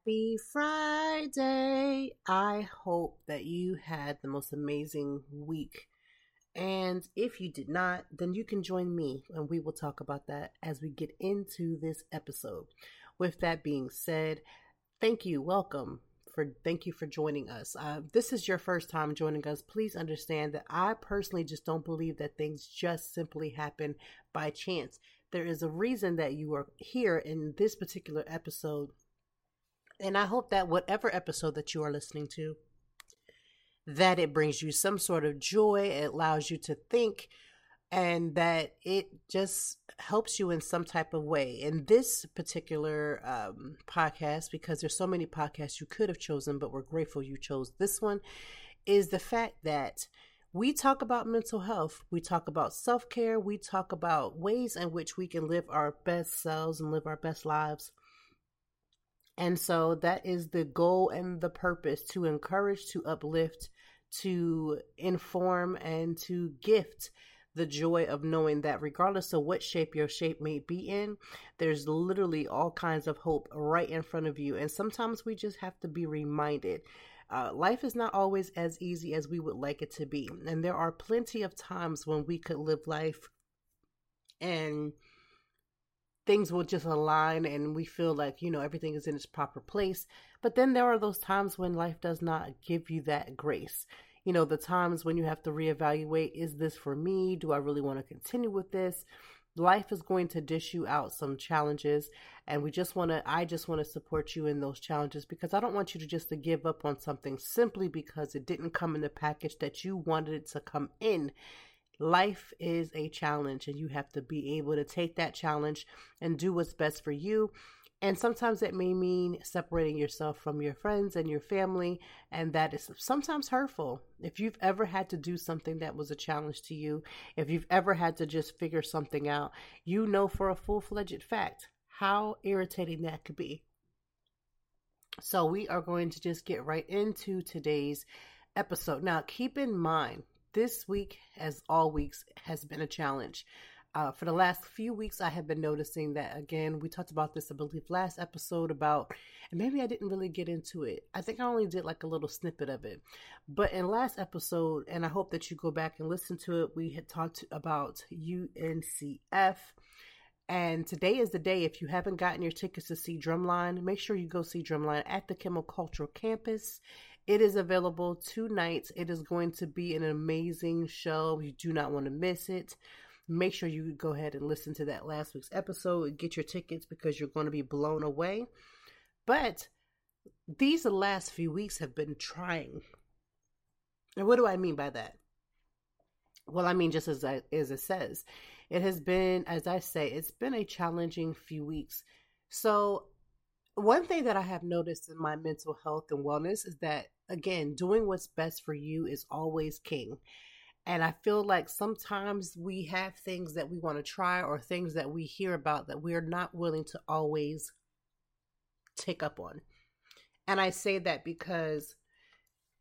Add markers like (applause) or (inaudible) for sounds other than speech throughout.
Happy Friday. I hope that you had the most amazing week. And if you did not, then you can join me and we will talk about that as we get into this episode. With that being said, thank you. Welcome. For thank you for joining us. Uh, this is your first time joining us. Please understand that I personally just don't believe that things just simply happen by chance. There is a reason that you are here in this particular episode and I hope that whatever episode that you are listening to, that it brings you some sort of joy, it allows you to think, and that it just helps you in some type of way. In this particular um, podcast, because there's so many podcasts you could have chosen, but we're grateful you chose this one, is the fact that we talk about mental health, we talk about self care, we talk about ways in which we can live our best selves and live our best lives and so that is the goal and the purpose to encourage, to uplift, to inform, and to gift the joy of knowing that regardless of what shape your shape may be in, there's literally all kinds of hope right in front of you. And sometimes we just have to be reminded. Uh, life is not always as easy as we would like it to be. And there are plenty of times when we could live life and things will just align and we feel like, you know, everything is in its proper place. But then there are those times when life does not give you that grace. You know, the times when you have to reevaluate is this for me? Do I really want to continue with this? Life is going to dish you out some challenges and we just want to I just want to support you in those challenges because I don't want you to just to give up on something simply because it didn't come in the package that you wanted it to come in life is a challenge and you have to be able to take that challenge and do what's best for you. And sometimes it may mean separating yourself from your friends and your family, and that is sometimes hurtful. If you've ever had to do something that was a challenge to you, if you've ever had to just figure something out, you know for a full fledged fact how irritating that could be. So, we are going to just get right into today's episode. Now, keep in mind, this week, as all weeks, has been a challenge. Uh, for the last few weeks, I have been noticing that again. We talked about this, I believe, last episode about, and maybe I didn't really get into it. I think I only did like a little snippet of it. But in last episode, and I hope that you go back and listen to it, we had talked about UNCF. And today is the day. If you haven't gotten your tickets to see Drumline, make sure you go see Drumline at the Kimmel Cultural Campus. It is available two nights. It is going to be an amazing show. You do not want to miss it. Make sure you go ahead and listen to that last week's episode. Get your tickets because you're going to be blown away. But these last few weeks have been trying. And what do I mean by that? Well, I mean just as I, as it says, it has been, as I say, it's been a challenging few weeks. So one thing that I have noticed in my mental health and wellness is that, again, doing what's best for you is always king. And I feel like sometimes we have things that we want to try or things that we hear about that we're not willing to always take up on. And I say that because,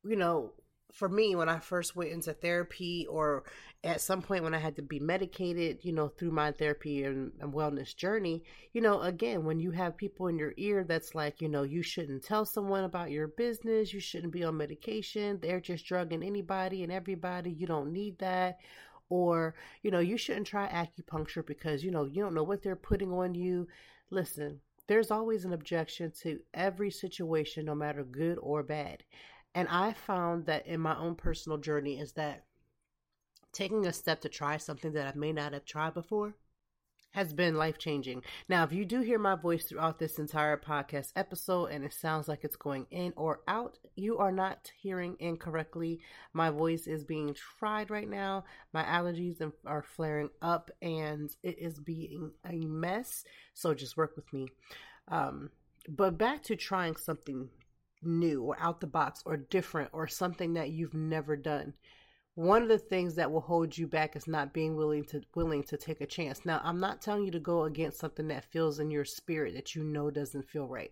you know, for me, when I first went into therapy, or at some point when I had to be medicated, you know, through my therapy and, and, wellness journey, you know, again, when you have people in your ear that's like, you know, you shouldn't tell someone about your business, you shouldn't be on medication, they're just drugging anybody and everybody, you don't need that. Or, you know, you shouldn't try acupuncture because, you know, you don't know what they're putting on you. Listen, there's always an objection to every situation, no matter good or bad. And I found that in my own personal journey is that taking a step to try something that I may not have tried before has been life changing. Now, if you do hear my voice throughout this entire podcast episode and it sounds like it's going in or out, you are not hearing incorrectly. My voice is being tried right now. My allergies are flaring up and it is being a mess. So just work with me. Um, but back to trying something new or out the box or different or something that you've never done one of the things that will hold you back is not being willing to willing to take a chance. Now, I'm not telling you to go against something that feels in your spirit that you know doesn't feel right.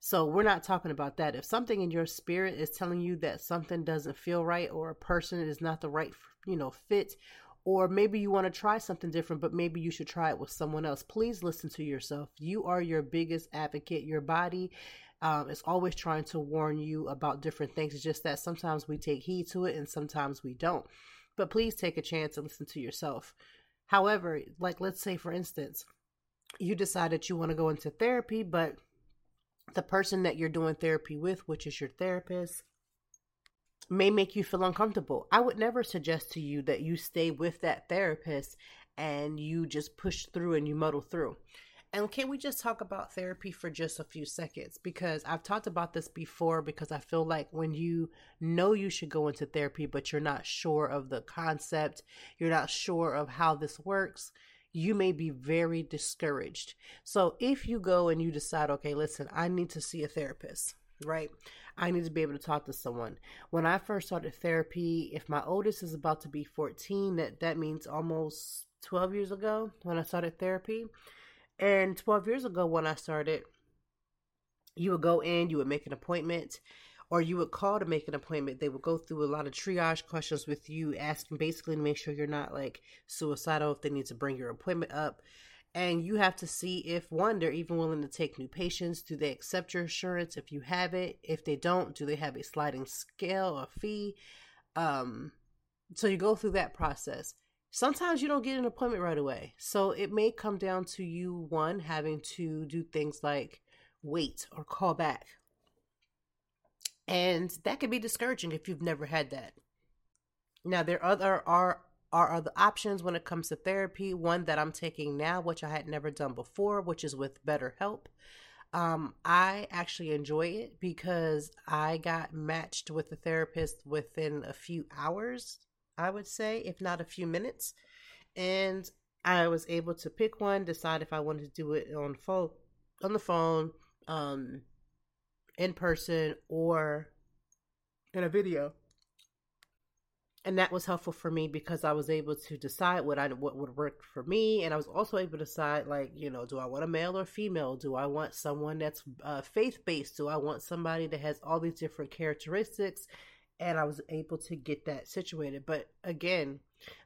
So, we're not talking about that. If something in your spirit is telling you that something doesn't feel right or a person is not the right, you know, fit or maybe you want to try something different, but maybe you should try it with someone else. Please listen to yourself. You are your biggest advocate. Your body um, always trying to warn you about different things. It's just that sometimes we take heed to it and sometimes we don't. But please take a chance and listen to yourself. However, like let's say for instance, you decide that you want to go into therapy, but the person that you're doing therapy with, which is your therapist, may make you feel uncomfortable. I would never suggest to you that you stay with that therapist and you just push through and you muddle through. And can we just talk about therapy for just a few seconds? Because I've talked about this before, because I feel like when you know you should go into therapy, but you're not sure of the concept, you're not sure of how this works, you may be very discouraged. So if you go and you decide, okay, listen, I need to see a therapist, right? I need to be able to talk to someone. When I first started therapy, if my oldest is about to be 14, that, that means almost 12 years ago when I started therapy and 12 years ago, when I started, you would go in, you would make an appointment, or you would call to make an appointment. They would go through a lot of triage questions with you, asking basically to make sure you're not like suicidal, if they need to bring your appointment up. And you have to see if one, they're even willing to take new patients. Do they accept your insurance if you have it? If they don't, do they have a sliding scale or fee? Um, so you go through that process sometimes you don't get an appointment right away. So it may come down to you, one, having to do things like wait or call back. And that can be discouraging if you've never had that. Now there other are are other options when it comes to therapy. One that I'm taking now, which I had never done before, which is with BetterHelp. Um, I actually enjoy it because I got matched with a therapist within a few hours I would say, if not a few minutes. And I was able to pick one, decide if I wanted to do it on phone, on the phone, um, in person, or in a video. And that was helpful for me because I was able to decide what I what would work for me, and I was also able to decide like you know, do I want a male or female? Do I want someone that's uh, faith based? Do I want somebody that has all these different characteristics? And I was able to get that situated. But again,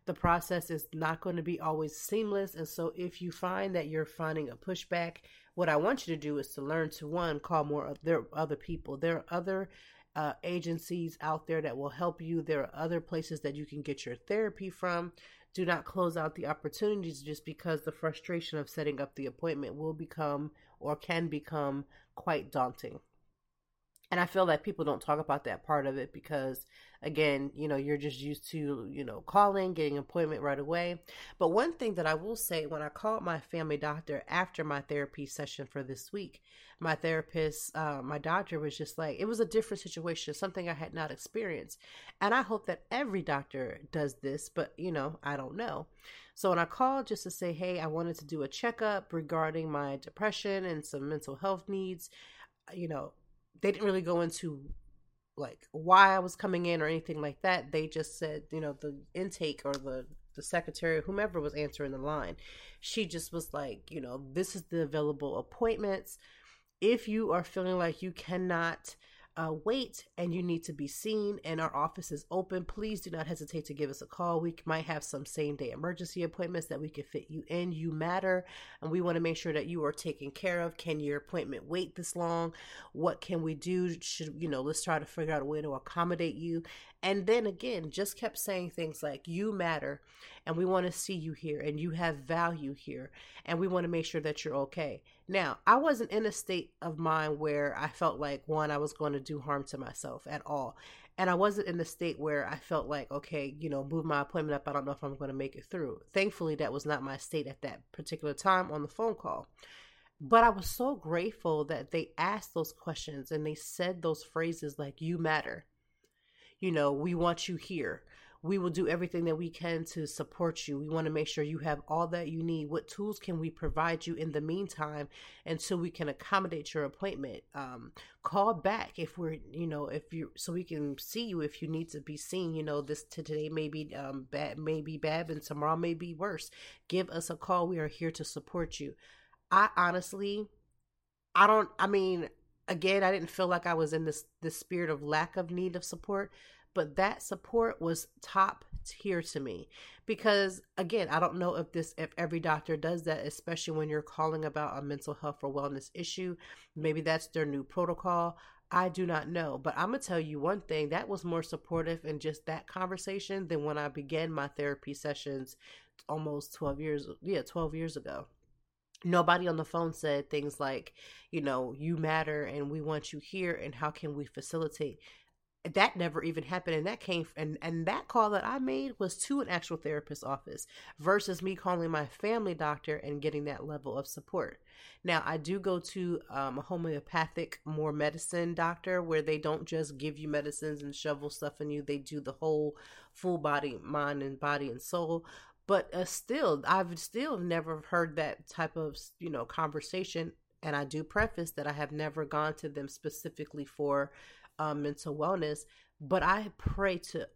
the process is not going to be always seamless. And so if you find that you're finding a pushback, what I want you to do is to learn to one, call more of their other people. There are other uh, agencies out there that will help you. There are other places that you can get your therapy from. Do not close out the opportunities just because the frustration of setting up the appointment will become or can become quite daunting and I feel that people don't talk about that part of it because, again, you know, you're just used to, you know, calling, getting appointment right away. But one thing that I will say when I called my family doctor after my therapy session for this week, my therapist, uh, my doctor was just like, it was a different situation, something I had not experienced. And I hope that every doctor does this, but, you know, I don't know. So when I called just to say, hey, I wanted to do a checkup regarding my depression and some mental health needs, you know, they didn't really go into like why I was coming in or anything like that. They just said, you know, the intake or the the secretary, whomever was answering the line, she just was like, you know, this is the available appointments. If you are feeling like you cannot uh, wait and you need to be seen and our office is open, please do not hesitate to give us a call. We might have some same day emergency appointments that we can fit you in. You matter, and we want to make sure that you are taken care of. Can your appointment wait this long? What can we do? Should you know, let's try to figure out a way to accommodate you. And then again, just kept saying things like, You matter, and we want to see you here, and you have value here, and we want to make sure that you're okay. Now, I wasn't in a state of mind where I felt like, one, I was going to do harm to myself at all. and I wasn't in the state where I felt like, okay, you know, move my appointment up. I don't know if I'm going to make it through. Thankfully, that was not my state at that particular time on the phone call. But I was so grateful that they asked those questions and they said those phrases like, you matter. You know, we want you here we will do everything that we can to support you. We want to make sure you have all that you need. What tools can we provide you in the meantime until we can accommodate your appointment? Um, call back if we're, you know, if you, so we can see you if you need to be seen. You know, this to today may be um, bad, may be bad, and tomorrow may be worse. Give us a call. We are here to support you. I honestly, I don't, I mean, again, I didn't feel like I was in this, this spirit of lack of need of support but that support was top tier to me because again i don't know if this if every doctor does that especially when you're calling about a mental health or wellness issue. Maybe that's their new protocol. I do not know but i'm gonna tell you one thing that was more supportive in just that conversation than when i began my therapy sessions almost 12 years yeah 12 years ago nobody on the phone said things like you know you matter and we want you here and how can we facilitate? That never even happened and that came and and that call that i made was to an actual therapist's office versus me calling my family doctor and getting that level of support. Now i do go to um, a homeopathic more medicine doctor where they don't just give you medicines and shovel stuff in you they do the whole full body mind and body and soul but uh, still i've still never heard that type of you know conversation and I do preface that I have never gone to them specifically for um, mental wellness. But I pray to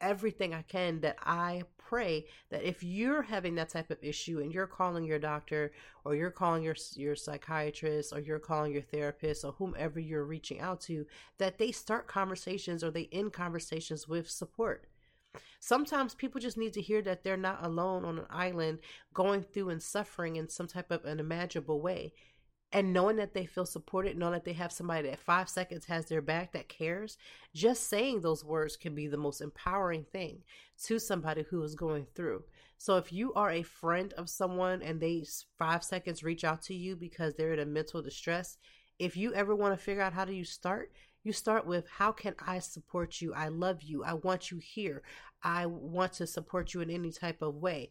everything I can that I pray that if you're having that type of issue and you're calling your doctor or you're calling your your psychiatrist or you're calling your therapist or whomever you're reaching out to that they start conversations or they end conversations with support. Sometimes people just need to hear that they're not alone on an island going through and suffering in some type of unimaginable way and knowing that they feel supported, knowing that they have somebody that five seconds has their back that cares, just saying those words can be the most empowering thing to somebody who is going through. So if you are a friend of someone and they five seconds reach out to you because they're in a mental distress, if you ever want to figure out how do you start, you start with how can I support you? I love you. I want you here. I want to support you in any type of way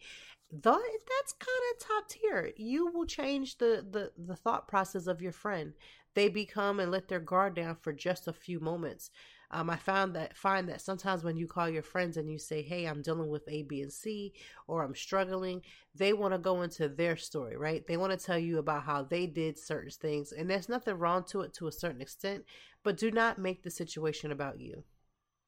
though that's kind of top tier you will change the, the the thought process of your friend they become and let their guard down for just a few moments um, i found that find that sometimes when you call your friends and you say hey i'm dealing with a b and c or i'm struggling they want to go into their story right they want to tell you about how they did certain things and there's nothing wrong to it to a certain extent but do not make the situation about you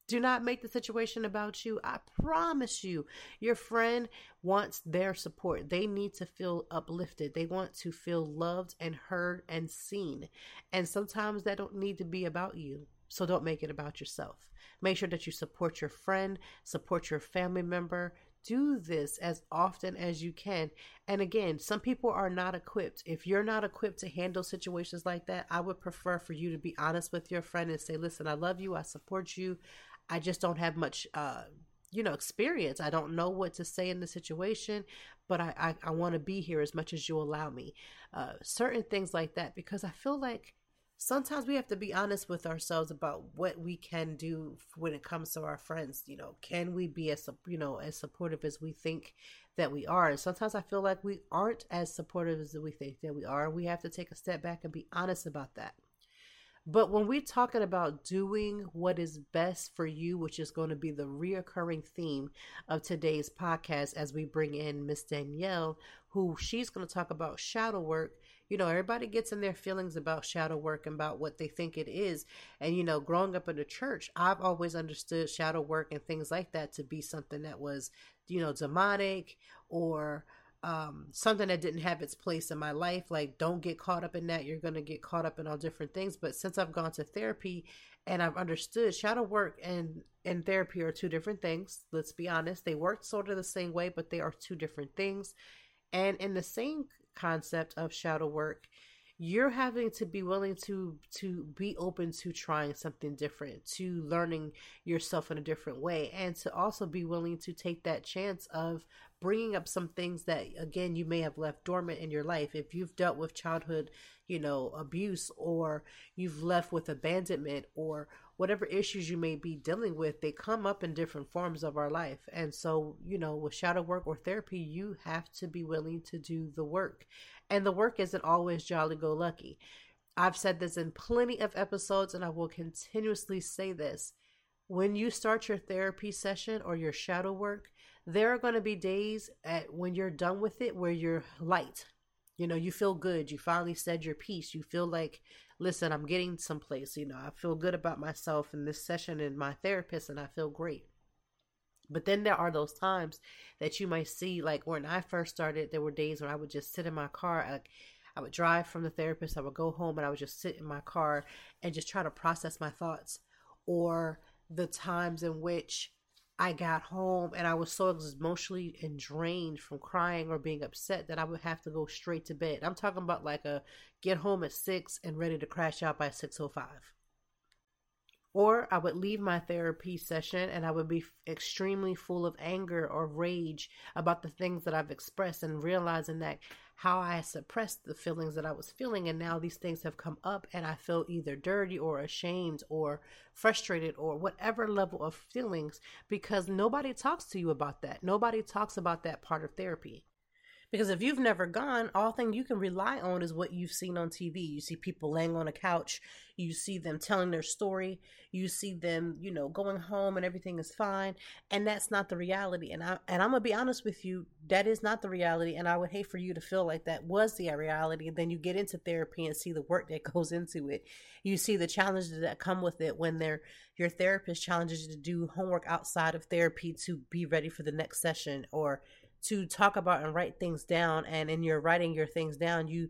do not make the situation about you. I promise you, your friend wants their support. They need to feel uplifted. They want to feel loved and heard and seen. And sometimes that don't need to be about you. So don't make it about yourself. Make sure that you support your friend, support your family member. Do this as often as you can. And again, some people are not equipped. If you're not equipped to handle situations like that, I would prefer for you to be honest with your friend and say, listen, I love you. I support you. I just don't have much, uh, you know, experience. I don't know what to say in the situation, but I, I, I want to be here as much as you allow me. Uh, certain things like that, because I feel like sometimes we have to be honest with ourselves about what we can do when it comes to our friends. You know, can we be as, you know, as supportive as we think that we are? And sometimes I feel like we aren't as supportive as we think that we are. We have to take a step back and be honest about that. But when we're talking about doing what is best for you, which is going to be the reoccurring theme of today's podcast as we bring in Miss Danielle, who she's going to talk about shadow work. You know, everybody gets in their feelings about shadow work and about what they think it is. And, you know, growing up in the church, I've always understood shadow work and things like that to be something that was, you know, demonic or um, something that didn't have its place in my life. Like, don't get caught up in that. You're going to get caught up in all different things. But since I've gone to therapy and I've understood shadow work and, and therapy are two different things, let's be honest. They work sort of the same way, but they are two different things. And in the same concept of shadow work, you're having to be willing to to be open to trying something different to learning yourself in a different way and to also be willing to take that chance of bringing up some things that again you may have left dormant in your life. If you've dealt with childhood you know abuse or you've left with abandonment or whatever issues you may be dealing with they come up in different forms of our life and so you know with shadow work or therapy you have to be willing to do the work and the work isn't always jolly go lucky i've said this in plenty of episodes and i will continuously say this when you start your therapy session or your shadow work, there are going to be days at when you're done with it where you're light. You know, you feel good. You finally said your piece. You feel like, listen, I'm getting someplace. You know, I feel good about myself in this session and my therapist, and I feel great. But then there are those times that you might see, like when I first started, there were days when I would just sit in my car. Like, I would drive from the therapist, I would go home, and I would just sit in my car and just try to process my thoughts. Or the times in which I got home and I was so emotionally and drained from crying or being upset that I would have to go straight to bed. I'm talking about like a get home at six and ready to crash out by six oh five. Or I would leave my therapy session and I would be extremely full of anger or rage about the things that I've expressed and realizing that how I suppressed the feelings that I was feeling. And now these things have come up and I feel either dirty or ashamed or frustrated or whatever level of feelings because nobody talks to you about that. Nobody talks about that part of therapy. Because if you've never gone, all thing you can rely on is what you've seen on TV. You see people laying on a couch, you see them telling their story, you see them, you know, going home and everything is fine, and that's not the reality. And I and I'm going to be honest with you, that is not the reality, and I would hate for you to feel like that was the reality. And then you get into therapy and see the work that (laughs) goes into it. You see the challenges that come with it when they're your therapist challenges you to do homework outside of therapy to be ready for the next session or to talk about and write things down and in your writing your things down you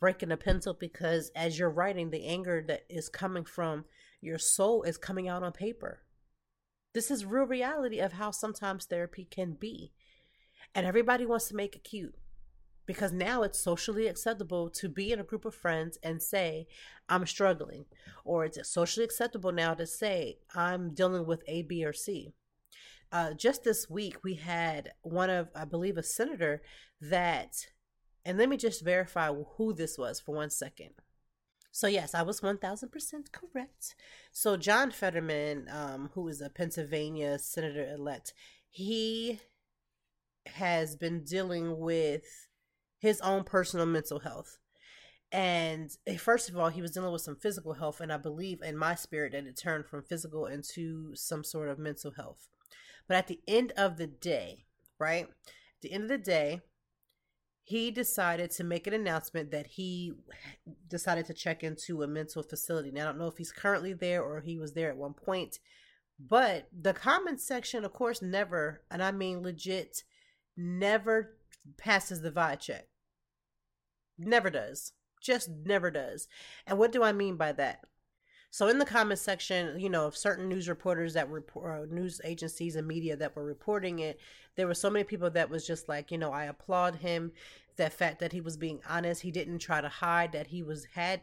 breaking a pencil because as you're writing the anger that is coming from your soul is coming out on paper. This is real reality of how sometimes therapy can be. And everybody wants to make it cute because now it's socially acceptable to be in a group of friends and say i'm struggling or it's socially acceptable now to say i'm dealing with a b or c uh, just this week we had one of i believe a senator that and let me just verify who this was for one second. So yes i was 1000% correct. So john fetterman um, who is a pennsylvania senator-elect he has been dealing with his own personal mental health. And eh, first of all he was dealing with some physical health and i believe in my spirit that it turned from physical into some sort of mental health but at the end of the day, right? At the end of the day, he decided to make an announcement that he decided to check into a mental facility. Now, I don't know if he's currently there or he was there at one point, but the comment section, of course, never, and I mean legit, never passes the vibe check. Never does. Just never does. And what do I mean by that? So in the comment section, you know, of certain news reporters that report uh, news agencies and media that were reporting it, there were so many people that was just like, you know, I applaud him. That fact that he was being honest, he didn't try to hide that he was had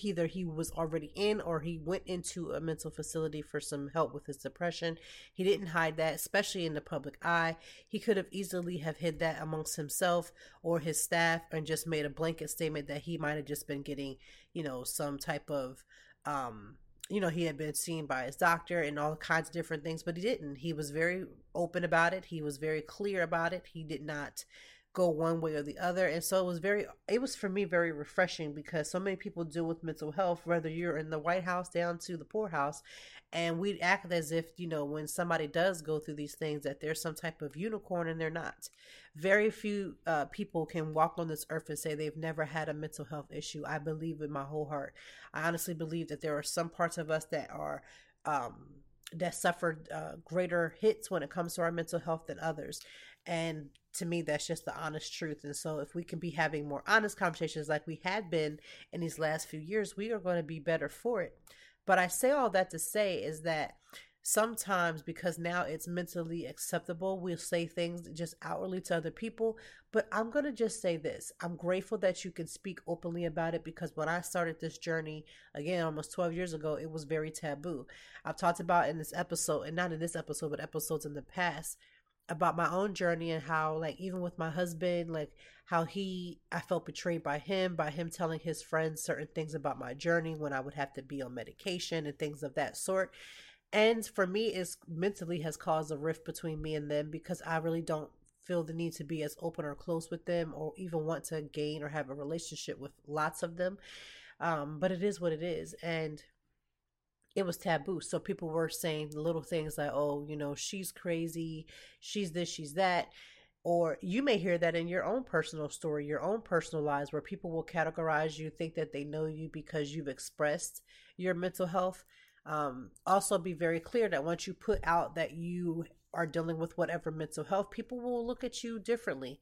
either he was already in or he went into a mental facility for some help with his depression. He didn't hide that, especially in the public eye. He could have easily have hid that amongst himself or his staff and just made a blanket statement that he might have just been getting, you know, some type of um, you know, he had been seen by his doctor and all kinds of different things, but he didn't. He was very open about it. He was very clear about it. He did not go one way or the other. And so it was very, it was for me very refreshing because so many people deal with mental health, whether you're in the White House down to the poorhouse. And we act as if, you know, when somebody does go through these things, that there's some type of unicorn and they're not. Very few uh, people can walk on this earth and say they've never had a mental health issue. I believe in my whole heart. I honestly believe that there are some parts of us that are, um, that suffered uh, greater hits when it comes to our mental health than others. And to me, that's just the honest truth. And so, if we can be having more honest conversations like we had been in these last few years, we are going to be better for it. But I say all that to say is that sometimes because now it's mentally acceptable, we'll say things just outwardly to other people. But I'm going to just say this I'm grateful that you can speak openly about it because when I started this journey, again, almost 12 years ago, it was very taboo. I've talked about in this episode, and not in this episode, but episodes in the past about my own journey and how like even with my husband like how he I felt betrayed by him by him telling his friends certain things about my journey when I would have to be on medication and things of that sort. And for me it's mentally has caused a rift between me and them because I really don't feel the need to be as open or close with them or even want to gain or have a relationship with lots of them. Um, but it is what it is. And it was taboo. So people were saying little things like, oh, you know, she's crazy, she's this, she's that. Or you may hear that in your own personal story, your own personal lives, where people will categorize you, think that they know you because you've expressed your mental health. Um, also, be very clear that once you put out that you are dealing with whatever mental health, people will look at you differently.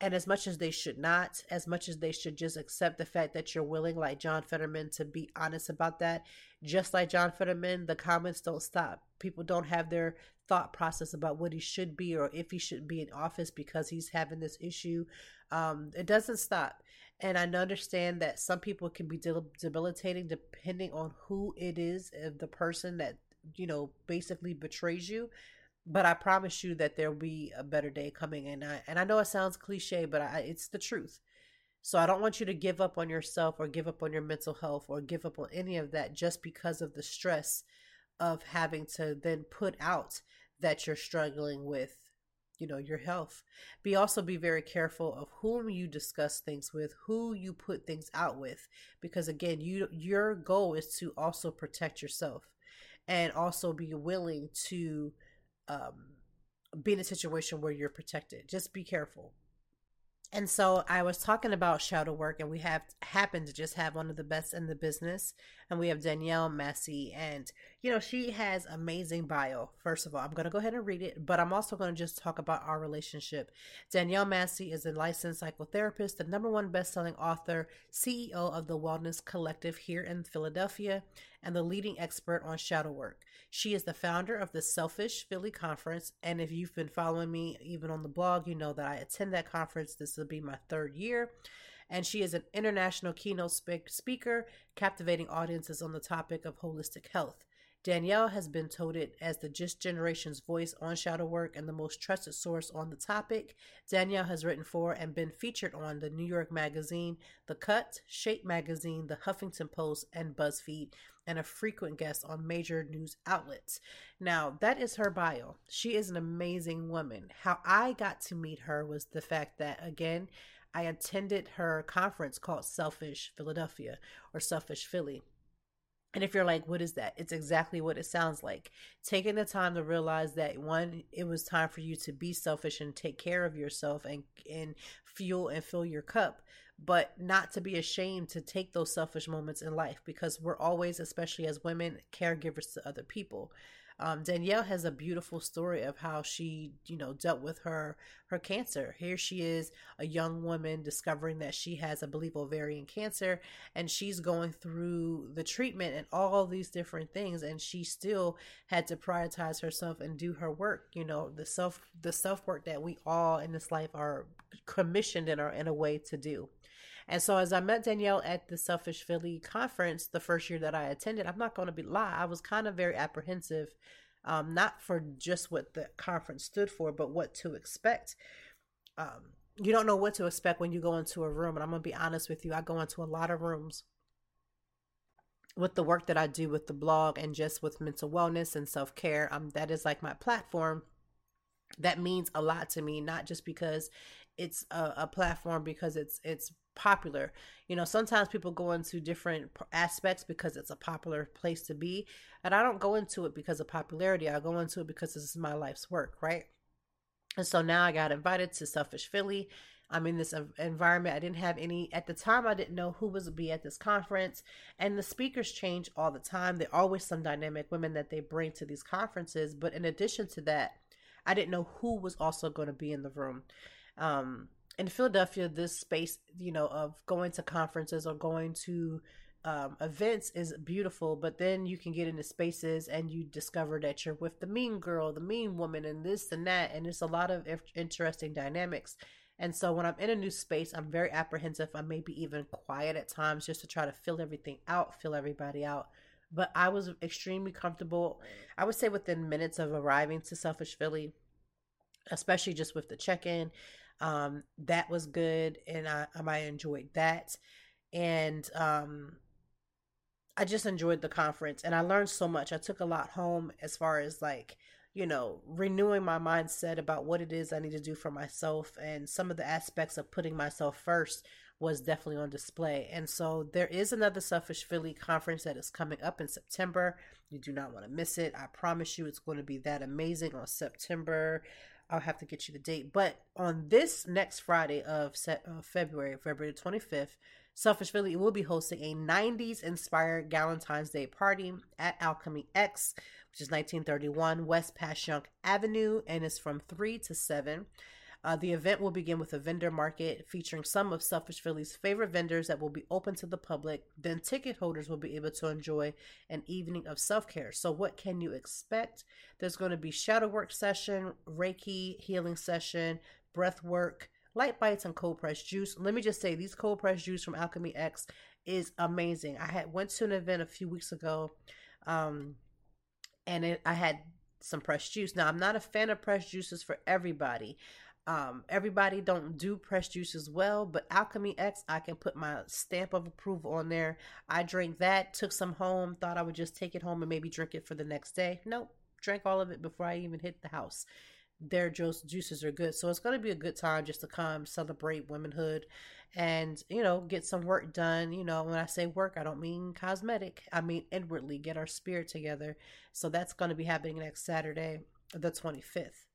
And as much as they should not, as much as they should just accept the fact that you're willing, like John Fetterman, to be honest about that, just like John Fetterman, the comments don't stop. People don't have their thought process about what he should be or if he should be in office because he's having this issue. Um, it doesn't stop. And I understand that some people can be debilitating depending on who it is, if the person that, you know, basically betrays you but I promise you that there'll be a better day coming. And I and I know it sounds cliche, but I, it's the truth. So I don't want you to give up on yourself or give up on your mental health or give up on any of that just because of the stress of having to then put out that you're struggling with you know your health be also be very careful of whom you discuss things with who you put things out with because again you your goal is to also protect yourself and also be willing to um, be in a situation where you're protected. Just be careful. And so I was talking about shadow work, and we have happened to just have one of the best in the business, and we have Danielle Massi, and you know she has amazing bio. First of all, I'm going to go ahead and read it, but I'm also going to just talk about our relationship. Danielle Massi is a licensed psychotherapist, the number one best-selling author, CEO of the Wellness Collective here in Philadelphia, and the leading expert on shadow work. She is the founder of the Selfish Philly Conference. And if you've been following me even on the blog, you know that I attend that conference. This will be my third year. And she is an international keynote speaker, captivating audiences on the topic of holistic health. Danielle has been touted as the Just Generation's voice on shadow work and the most trusted source on the topic. Danielle has written for and been featured on the New York Magazine, The Cut, Shape Magazine, The Huffington Post, and BuzzFeed, and a frequent guest on major news outlets. Now, that is her bio. She is an amazing woman. How I got to meet her was the fact that, again, I attended her conference called Selfish Philadelphia or Selfish Philly and if you're like, what is that? It's exactly what it sounds like. Taking the time to realize that one, it was time for you to be selfish and take care of yourself and and fuel and fill your cup, but not to be ashamed to take those selfish moments in life because we're always, especially as women, caregivers to other people. Um, Danielle has a beautiful story of how she, you know, dealt with her her cancer. Here she is, a young woman discovering that she has, I believe, ovarian cancer, and she's going through the treatment and all these different things, and she still had to prioritize herself and do her work. You know, the self the self work that we all in this life are commissioned in our in a way to do. And so as I met Danielle at the Selfish Philly conference the first year that I attended, I'm not going to be lie, I was kind of very apprehensive, um, not for just what the conference stood for, but what to expect. Um, you don't know what to expect when you go into a room, and I'm gonna be honest with you. I go into a lot of rooms with the work that I do with the blog and just with mental wellness and self care. Um, that is like my platform. That means a lot to me, not just because it's a, a platform because it's it's popular. You know, sometimes people go into different aspects because it's a popular place to be. And I don't go into it because of popularity. I go into it because this is my life's work, right? And so now I got invited to Selfish Philly. I'm in this environment. I didn't have any at the time. I didn't know who was to be at this conference, and the speakers change all the time. There are always some dynamic women that they bring to these conferences. But in addition to that, I didn't know who was also going to be in the room. Um, in Philadelphia, this space, you know, of going to conferences or going to um, events is beautiful, but then you can get into spaces and you discover that you're with the mean girl, the mean woman, and this and that, and it's a lot of interesting dynamics. And so when I'm in a new space, I'm very apprehensive. I may be even quiet at times just to try to fill everything out, fill everybody out. But I was extremely comfortable. I would say within minutes of arriving to Selfish Philly, especially just with the check in. Um, that was good, and I, I enjoyed that. And um, I just enjoyed the conference, and I learned so much. I took a lot home as far as like you know, renewing my mindset about what it is I need to do for myself and some of the aspects of putting myself first was definitely on display. And so there is another Selfish Philly conference that is coming up in September. You do not want to miss it. I promise you it's going to be that amazing on September. I'll have to get you the date. But on this next Friday of February, February 25th, Selfish Philly will be hosting a 90s inspired Galentine's Day party at Alchemy X which is 1931 West Passyunk Avenue, and is from 3 to 7. Uh, the event will begin with a vendor market featuring some of Selfish Philly's favorite vendors that will be open to the public. Then ticket holders will be able to enjoy an evening of self care. So, what can you expect? There's going to be shadow work session, Reiki healing session, breath work, light bites, and cold pressed juice. Let me just say, these cold pressed juice from Alchemy X is amazing. I had went to an event a few weeks ago. Um, and it, I had some pressed juice. Now I'm not a fan of pressed juices for everybody. Um, everybody don't do press juice as well, but Alchemy X, I can put my stamp of approval on there. I drank that, took some home, thought I would just take it home and maybe drink it for the next day. Nope, drank all of it before I even hit the house their juice, juices are good. So it's going to be a good time just to come celebrate womanhood and, you know, get some work done. You know, when I say work, I don't mean cosmetic, I mean inwardly, get our spirit together. So that's going to be happening next Saturday, the 25th.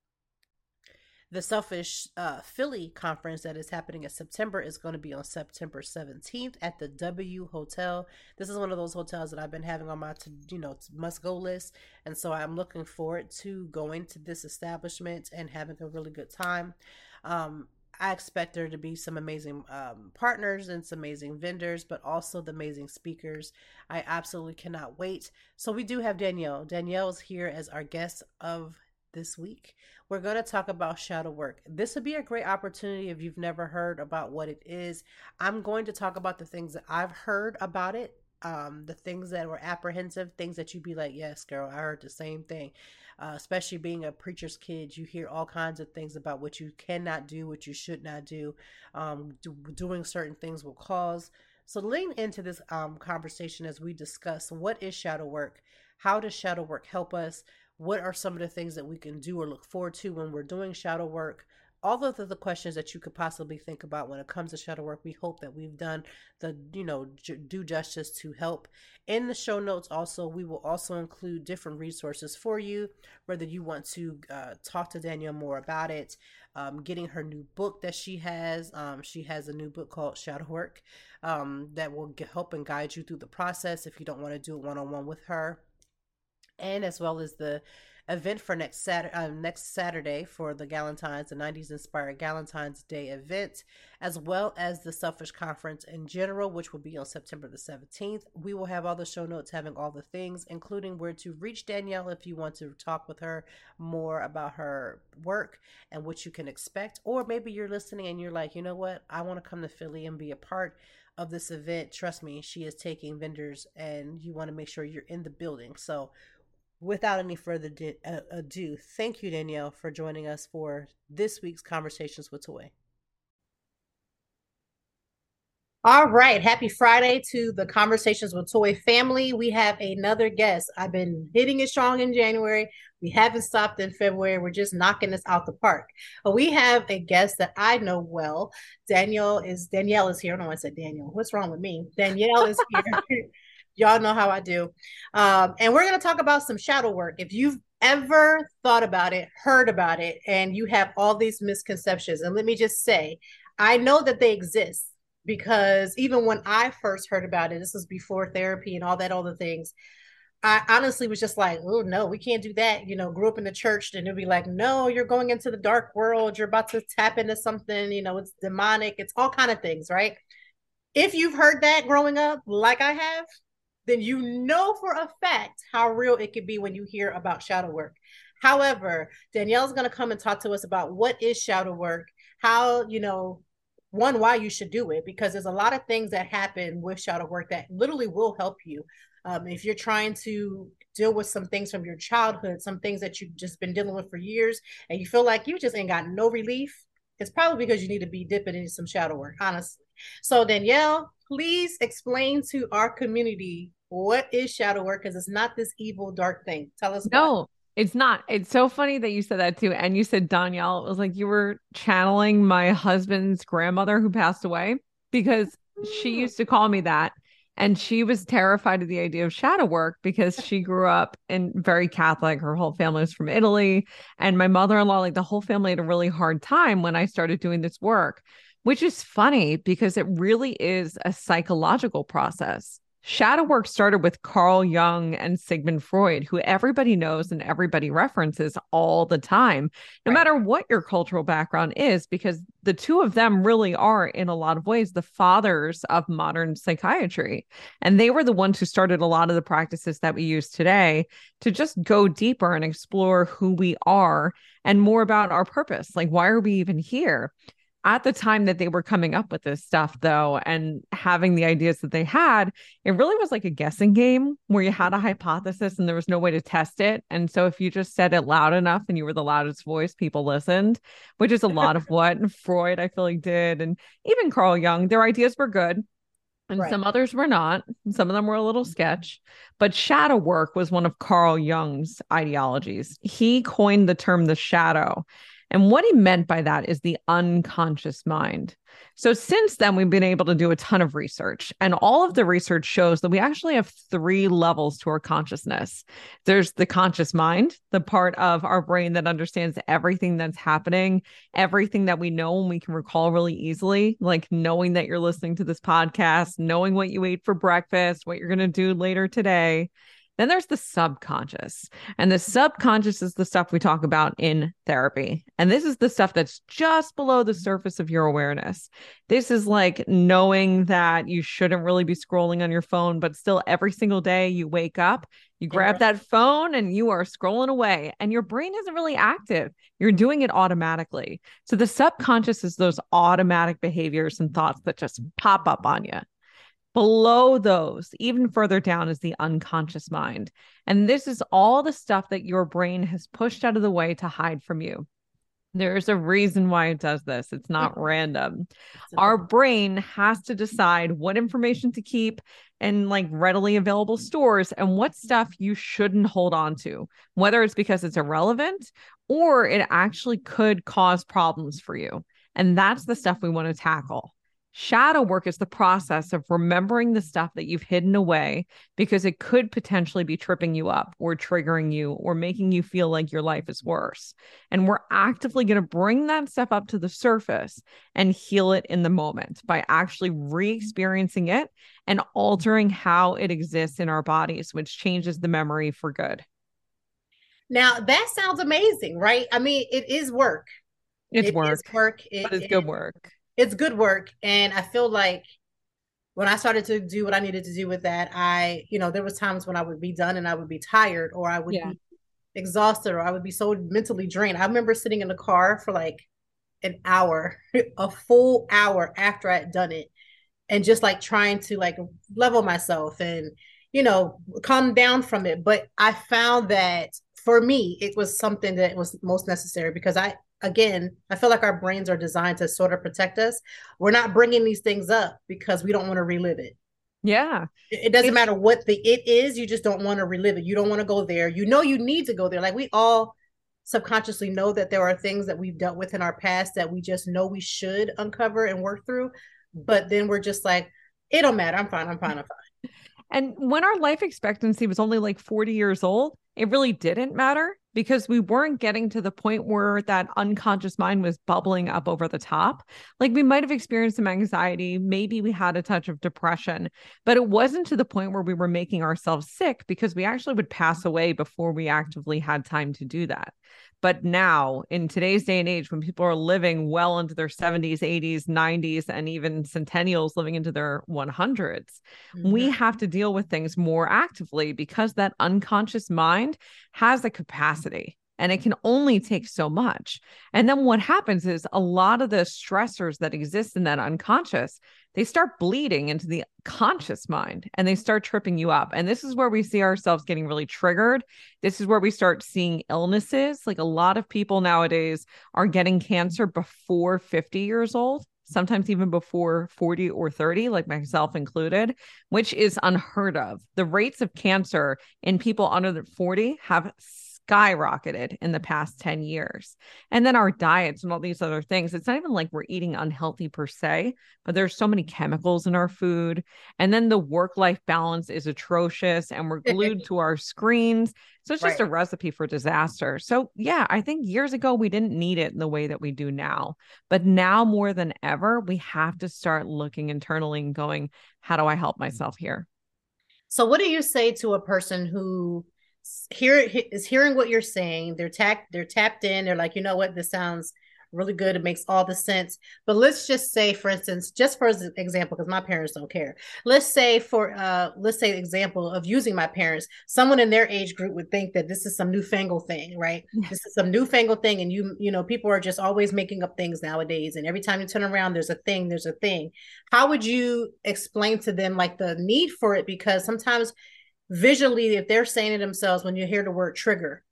The Selfish uh, Philly conference that is happening in September is going to be on September 17th at the W Hotel. This is one of those hotels that I've been having on my, to, you know, must go list. And so I'm looking forward to going to this establishment and having a really good time. Um, I expect there to be some amazing um, partners and some amazing vendors, but also the amazing speakers. I absolutely cannot wait. So we do have Danielle. Danielle is here as our guest of this week. We're going to talk about shadow work. This would be a great opportunity if you've never heard about what it is. I'm going to talk about the things that I've heard about it, um, the things that were apprehensive, things that you'd be like, yes, girl, I heard the same thing. Uh, especially being a preacher's kid, you hear all kinds of things about what you cannot do, what you should not do. Um, do doing certain things will cause. So lean into this um, conversation as we discuss what is shadow work, how does shadow work help us, what are some of the things that we can do or look forward to when we're doing shadow work? All of the, the questions that you could possibly think about when it comes to shadow work, we hope that we've done the, you know, j- do justice to help. In the show notes, also, we will also include different resources for you, whether you want to uh, talk to Danielle more about it, um, getting her new book that she has. Um, she has a new book called Shadow Work um, that will help and guide you through the process if you don't want to do it one on one with her and as well as the event for next Saturday, uh, next Saturday for the Galentine's, the 90s inspired Galentine's Day event, as well as the Selfish Conference in general, which will be on September the 17th. We will have all the show notes having all the things, including where to reach Danielle if you want to talk with her more about her work and what you can expect. Or maybe you're listening and you're like, you know what, I want to come to Philly and be a part of this event. Trust me, she is taking vendors and you want to make sure you're in the building. So without any further uh, ado, thank you, Danielle, for joining us for this week's Conversations with Toy. All right. Happy Friday to the Conversations with Toy family. We have another guest. I've been hitting it strong in January. We haven't stopped in February. We're just knocking this out the park. But we have a guest that I know well. Danielle is Danielle is here. I don't want to say Daniel. What's wrong with me? Danielle is here. (laughs) (laughs) Y'all know how I do. Um, and we're going to talk about some shadow work. If you've ever thought about it, heard about it, and you have all these misconceptions, and let me just say, I know that they exist because even when I first heard about it, this was before therapy and all that, all the things. I honestly was just like, oh no, we can't do that. You know, grew up in the church, and it'd be like, no, you're going into the dark world. You're about to tap into something. You know, it's demonic. It's all kind of things, right? If you've heard that growing up, like I have, then you know for a fact how real it could be when you hear about shadow work. However, Danielle's going to come and talk to us about what is shadow work, how, you know, one why you should do it because there's a lot of things that happen with shadow work that literally will help you um, if you're trying to deal with some things from your childhood some things that you've just been dealing with for years and you feel like you just ain't got no relief it's probably because you need to be dipping into some shadow work honestly so danielle please explain to our community what is shadow work because it's not this evil dark thing tell us no it's not. It's so funny that you said that too. And you said Danielle. It was like you were channeling my husband's grandmother who passed away because she mm. used to call me that. And she was terrified of the idea of shadow work because she grew up in very Catholic. Her whole family was from Italy. And my mother in law, like the whole family had a really hard time when I started doing this work, which is funny because it really is a psychological process shadow work started with Carl Jung and Sigmund Freud, who everybody knows and everybody references all the time, no right. matter what your cultural background is, because the two of them really are, in a lot of ways, the fathers of modern psychiatry. And they were the ones who started a lot of the practices that we use today to just go deeper and explore who we are and more about our purpose. Like, why are we even here? At the time that they were coming up with this stuff though and having the ideas that they had it really was like a guessing game where you had a hypothesis and there was no way to test it and so if you just said it loud enough and you were the loudest voice people listened which is a lot of (laughs) what freud i feel like did and even carl jung their ideas were good and right. some others were not. Some of them were a little sketch, but shadow work was one of Carl Jung's ideologies. He coined the term the shadow, and what he meant by that is the unconscious mind. So, since then, we've been able to do a ton of research, and all of the research shows that we actually have three levels to our consciousness. There's the conscious mind, the part of our brain that understands everything that's happening, everything that we know and we can recall really easily, like knowing that you're listening to this podcast, knowing what you ate for breakfast, what you're going to do later today. Then there's the subconscious. And the subconscious is the stuff we talk about in therapy. And this is the stuff that's just below the surface of your awareness. This is like knowing that you shouldn't really be scrolling on your phone, but still every single day you wake up, you grab that phone and you are scrolling away, and your brain isn't really active. You're doing it automatically. So the subconscious is those automatic behaviors and thoughts that just pop up on you. Below those, even further down, is the unconscious mind. And this is all the stuff that your brain has pushed out of the way to hide from you. There's a reason why it does this. It's not (laughs) random. Our brain has to decide what information to keep in like readily available stores and what stuff you shouldn't hold on to, whether it's because it's irrelevant or it actually could cause problems for you. And that's the stuff we want to tackle. Shadow work is the process of remembering the stuff that you've hidden away because it could potentially be tripping you up or triggering you or making you feel like your life is worse. And we're actively going to bring that stuff up to the surface and heal it in the moment by actually re experiencing it and altering how it exists in our bodies, which changes the memory for good. Now, that sounds amazing, right? I mean, it is work. It's it work. work. It, but it's good work it's good work. And i feel like when i started to do what i needed to do with that i you know there was times when i would be done and i would be tired or i would yeah. be exhausted or i would be so mentally drained. I remember sitting in the car for like an hour (laughs) a full hour after i had done it and just like trying to like level myself and you know calm down from it. But i found that for me it was something that was most necessary because i again, I feel like our brains are designed to sort of protect us. We're not bringing these things up because we don't want to relive it. Yeah. It, doesn't matter what the it is, you just don't want to relive it. You don't want to go there. You know you need to go there. Like we all subconsciously know that there are things that we've dealt with in our past that we just know we should uncover and work through, but then we're just like it don't matter. I'm fine. I'm fine. I'm fine. And when our life expectancy was only like 40 years old, it really didn't matter because we weren't getting to the point where that unconscious mind was bubbling up over the top. Like we might have experienced some anxiety, maybe we had a touch of depression, but it wasn't to the point where we were making ourselves sick because we actually would pass away before we actively had time to do that. But now, in today's day and age, when people are living well into their 70s, 80s, 90s, and even centennials living into their 100s, mm-hmm. we have to deal with things more actively because that unconscious mind has a capacity and it can only take so much. And then what happens is a lot of the stressors that exist in that unconscious, they start bleeding into the conscious mind and they start tripping you up. And this is where we see ourselves getting really triggered. This is where we start seeing illnesses. Like a lot of people nowadays are getting cancer before 50 years old sometimes even before 40 or 30, like myself included, which is unheard of. The rates of cancer in people under 40 have skyrocketed in the past 10 years. And then our diets and all these other things, it's not even like we're eating unhealthy per se, but there's so many chemicals in our food. And then the work life balance is atrocious and we're (laughs) glued to our screens. So it's just right. a recipe for disaster. So, yeah, I think years ago we didn't need it in the way that we do now. But now more than ever, we have to start looking internally and going, how do I help myself here? So, what do you say to a person who hear is hearing what you're saying. They're tapped, they're tapped in. They're like, you know what, this sounds really good. It makes all the sense. But let's just say, for instance, just for example, because my parents don't care. Let's say for uh, let's say example of using my parents, someone in their age group would think that this is some newfangled thing, right? this is some newfangled thing, and you you know people are just always making up things nowadays. And every time you turn around, there's a thing, there's a thing. How would you explain to them like the need for it? Because sometimes visually, if they're saying to themselves when you hear the word trigger,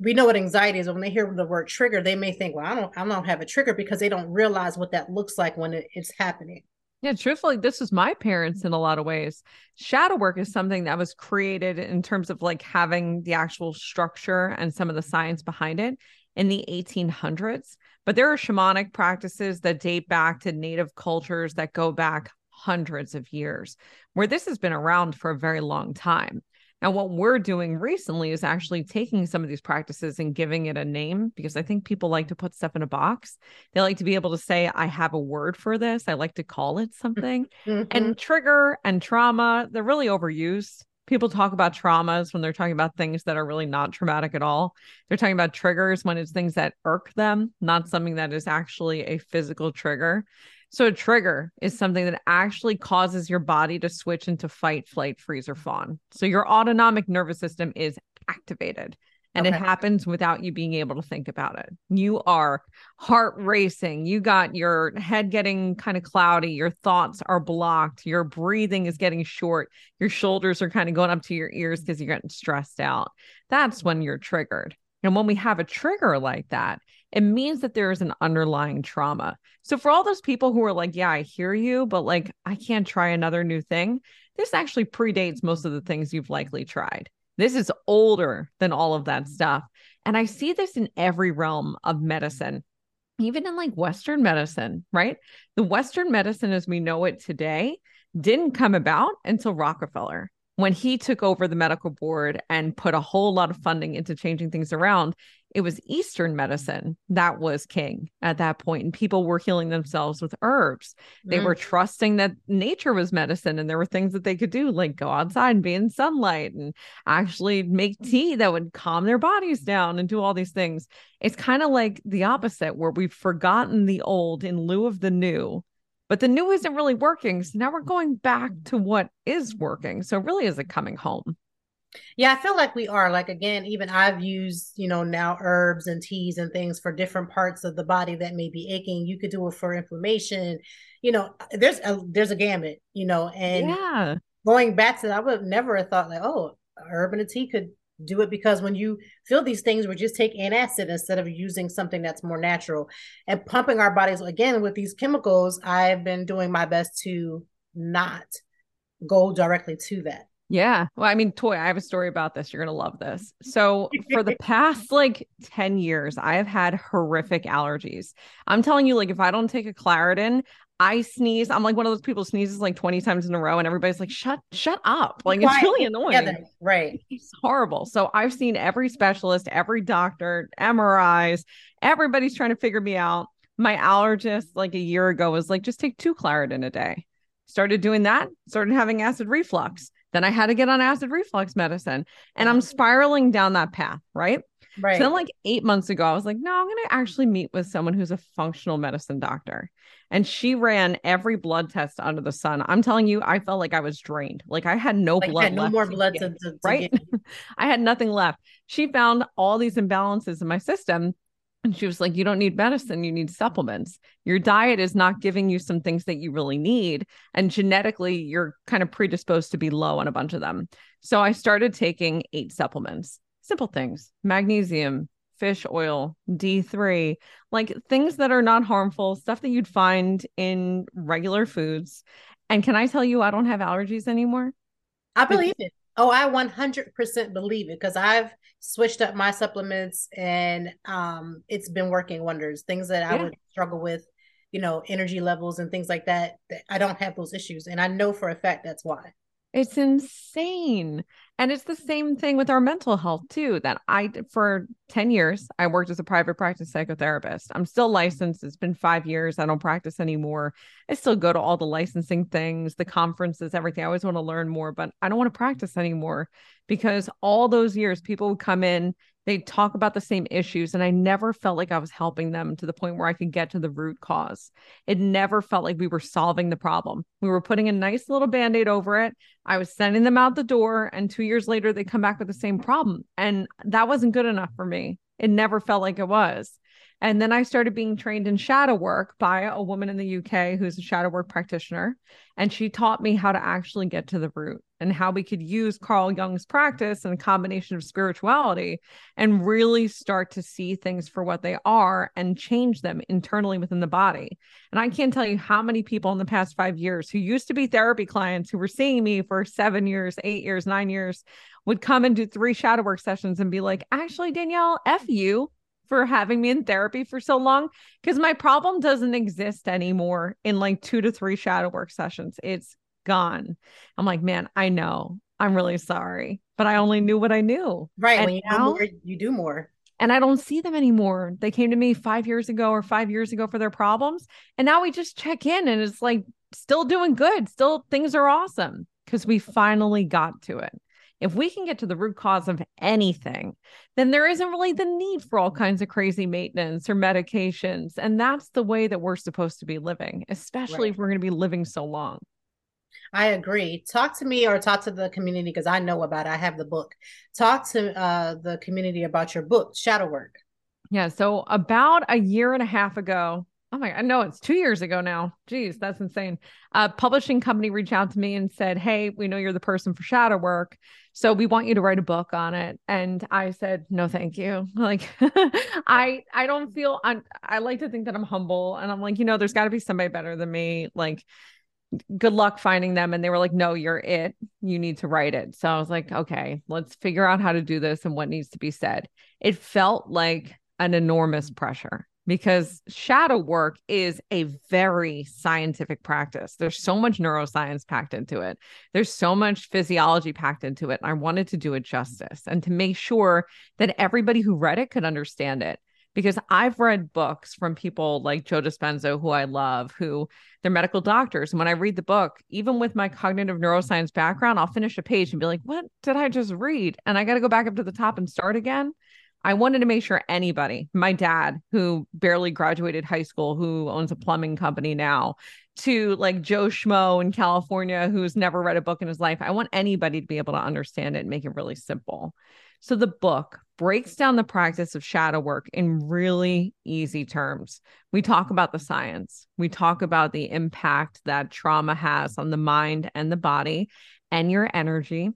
we know what anxiety is. When they hear the word trigger, they may think, "Well, I don't, I don't have a trigger," because they don't realize what that looks like when it, it's happening. Yeah, truthfully, this is my parents in a lot of ways. Shadow work is something that was created in terms of like having the actual structure and some of the science behind it in the 1800s. But there are shamanic practices that date back to native cultures that go back hundreds of years, where this has been around for a very long time. Now, what we're doing recently is actually taking some of these practices and giving it a name because I think people like to put stuff in a box. They like to be able to say, I have a word for this. I like to call it something. Mm-hmm. And trigger and trauma, they're really overused. People talk about traumas when they're talking about things that are really not traumatic at all. They're talking about triggers when it's things that irk them, not something that is actually a physical trigger. So a trigger is something that actually causes your body to switch into fight, flight, freeze, or fawn. So your autonomic nervous system is activated and okay. it happens without you being able to think about it. You are heart racing. You got your head getting kind of cloudy. Your thoughts are blocked. Your breathing is getting short. Your shoulders are kind of going up to your ears because you're getting stressed out. That's when you're triggered. And when we have a trigger like that, it means that there is an underlying trauma. So for all those people who are like, yeah, I hear you, but like, I can't try another new thing, this actually predates most of the things you've likely tried. This is older than all of that stuff. And I see this in every realm of medicine, even in like Western medicine, right? The Western medicine as we know it today didn't come about until Rockefeller when he took over the medical board and put a whole lot of funding into changing things around, it was Eastern medicine that was king at that point, and people were healing themselves with herbs. They mm. were trusting that nature was medicine, and there were things that they could do, like go outside and be in sunlight and actually make tea that would calm their bodies down and do all these things. It's kind of like the opposite, where we've forgotten the old in lieu of the new but the new isn't really working. So now we're going back to what is working. So really is it coming home? Yeah, I feel like we are. Like again, even I've used, you know, now herbs and teas and things for different parts of the body that may be aching. You could do it for inflammation. You know, uh, there's a there's a gamut, you know, and yeah. going back to that, I would never have thought like, oh, herb and a tea could do it because when you feel these things, we're just take antacid instead of using something that's more natural and pumping our bodies again with these chemicals. I've been doing my best to not go directly to that. Yeah. Well, I mean, Toy, I have a story about this. You're going to love this. So, for the (laughs) past like 10 years, I have had horrific allergies. I'm telling you, like, if I don't take a Claritin, I sneeze. I'm like one of those people who sneezes like 20 times in a row, and everybody's like, shut, shut up. Like it's really annoying. Together. Right. (laughs) It's horrible. So I've seen every specialist, every doctor, MRIs, everybody's trying to figure me out. My allergist, like a year ago, was like, just take two Claritin a day. Started doing that, started having acid reflux. Then I had to get on acid reflux medicine. And I'm spiraling down that path, right? Right. So then, like eight months ago, I was like, no, I'm going to actually meet with someone who's a functional medicine doctor. And she ran every blood test under the sun. I'm telling you, I felt like I was drained. Like I had no like blood. Had no more blood to, to, to right. (laughs) I had nothing left. She found all these imbalances in my system. And she was like, You don't need medicine, you need supplements. Your diet is not giving you some things that you really need. And genetically, you're kind of predisposed to be low on a bunch of them. So I started taking eight supplements simple things magnesium, fish oil, D3, like things that are not harmful, stuff that you'd find in regular foods. And can I tell you, I don't have allergies anymore? I believe it. Oh, I 100% believe it because I've switched up my supplements and um, it's been working wonders. Things that I would struggle with, you know, energy levels and things like that, that I don't have those issues. And I know for a fact that's why. It's insane. And it's the same thing with our mental health too. That I, for 10 years, I worked as a private practice psychotherapist. I'm still licensed. It's been five years. I don't practice anymore. I still go to all the licensing things, the conferences, everything. I always want to learn more, but I don't want to practice anymore because all those years people would come in they talk about the same issues and i never felt like i was helping them to the point where i could get to the root cause. It never felt like we were solving the problem. We were putting a nice little band-aid over it. I was sending them out the door and two years later they come back with the same problem and that wasn't good enough for me. It never felt like it was. And then I started being trained in shadow work by a woman in the UK who's a shadow work practitioner. And she taught me how to actually get to the root and how we could use Carl Jung's practice and a combination of spirituality and really start to see things for what they are and change them internally within the body. And I can't tell you how many people in the past five years who used to be therapy clients who were seeing me for seven years, eight years, nine years would come and do three shadow work sessions and be like, actually, Danielle, F you for having me in therapy for so long because my problem doesn't exist anymore in like two to three shadow work sessions. It's gone. I'm like, man, I know. I'm really sorry, but I only knew what I knew. Right. And when you now, more, you do more. And I don't see them anymore. They came to me five years ago or five years ago for their problems. And now we just check in and it's like still doing good. Still things are awesome because we finally got to it. If we can get to the root cause of anything, then there isn't really the need for all kinds of crazy maintenance or medications. And that's the way that we're supposed to be living, especially right. if we're going to be living so long. I agree. Talk to me or talk to the community because I know about it. I have the book. Talk to uh, the community about your book, Shadow Work. Yeah. So, about a year and a half ago, oh my, I know it's two years ago now. Geez, that's insane. A publishing company reached out to me and said, Hey, we know you're the person for shadow work. So we want you to write a book on it. And I said, no, thank you. (laughs) Like I, I don't feel, i I like to think that I'm humble and I'm like, you know, there's gotta be somebody better than me. Like, good luck finding them. And they were like, no, you're it. You need to write it. So I was like, okay, let's figure out how to do this and what needs to be said. It felt like an enormous pressure because shadow work is a very scientific practice. There's so much neuroscience packed into it, there's so much physiology packed into it. I wanted to do it justice and to make sure that everybody who read it could understand it. Because I've read books from people like Joe Dispenza, who I love, who they're medical doctors. And when I read the book, even with my cognitive neuroscience background, I'll finish a page and be like, what did I just read? And I got to go back up to the top and start again I wanted to make sure anybody, my dad, who barely graduated high school, who owns a plumbing company now, to like Joe Schmo in California, who's never read a book in his life, I want anybody to be able to understand it and make it really simple. So the book breaks down the practice of shadow work in really easy terms. We talk about the science, we talk about the impact that trauma has on the mind and the body and your energy.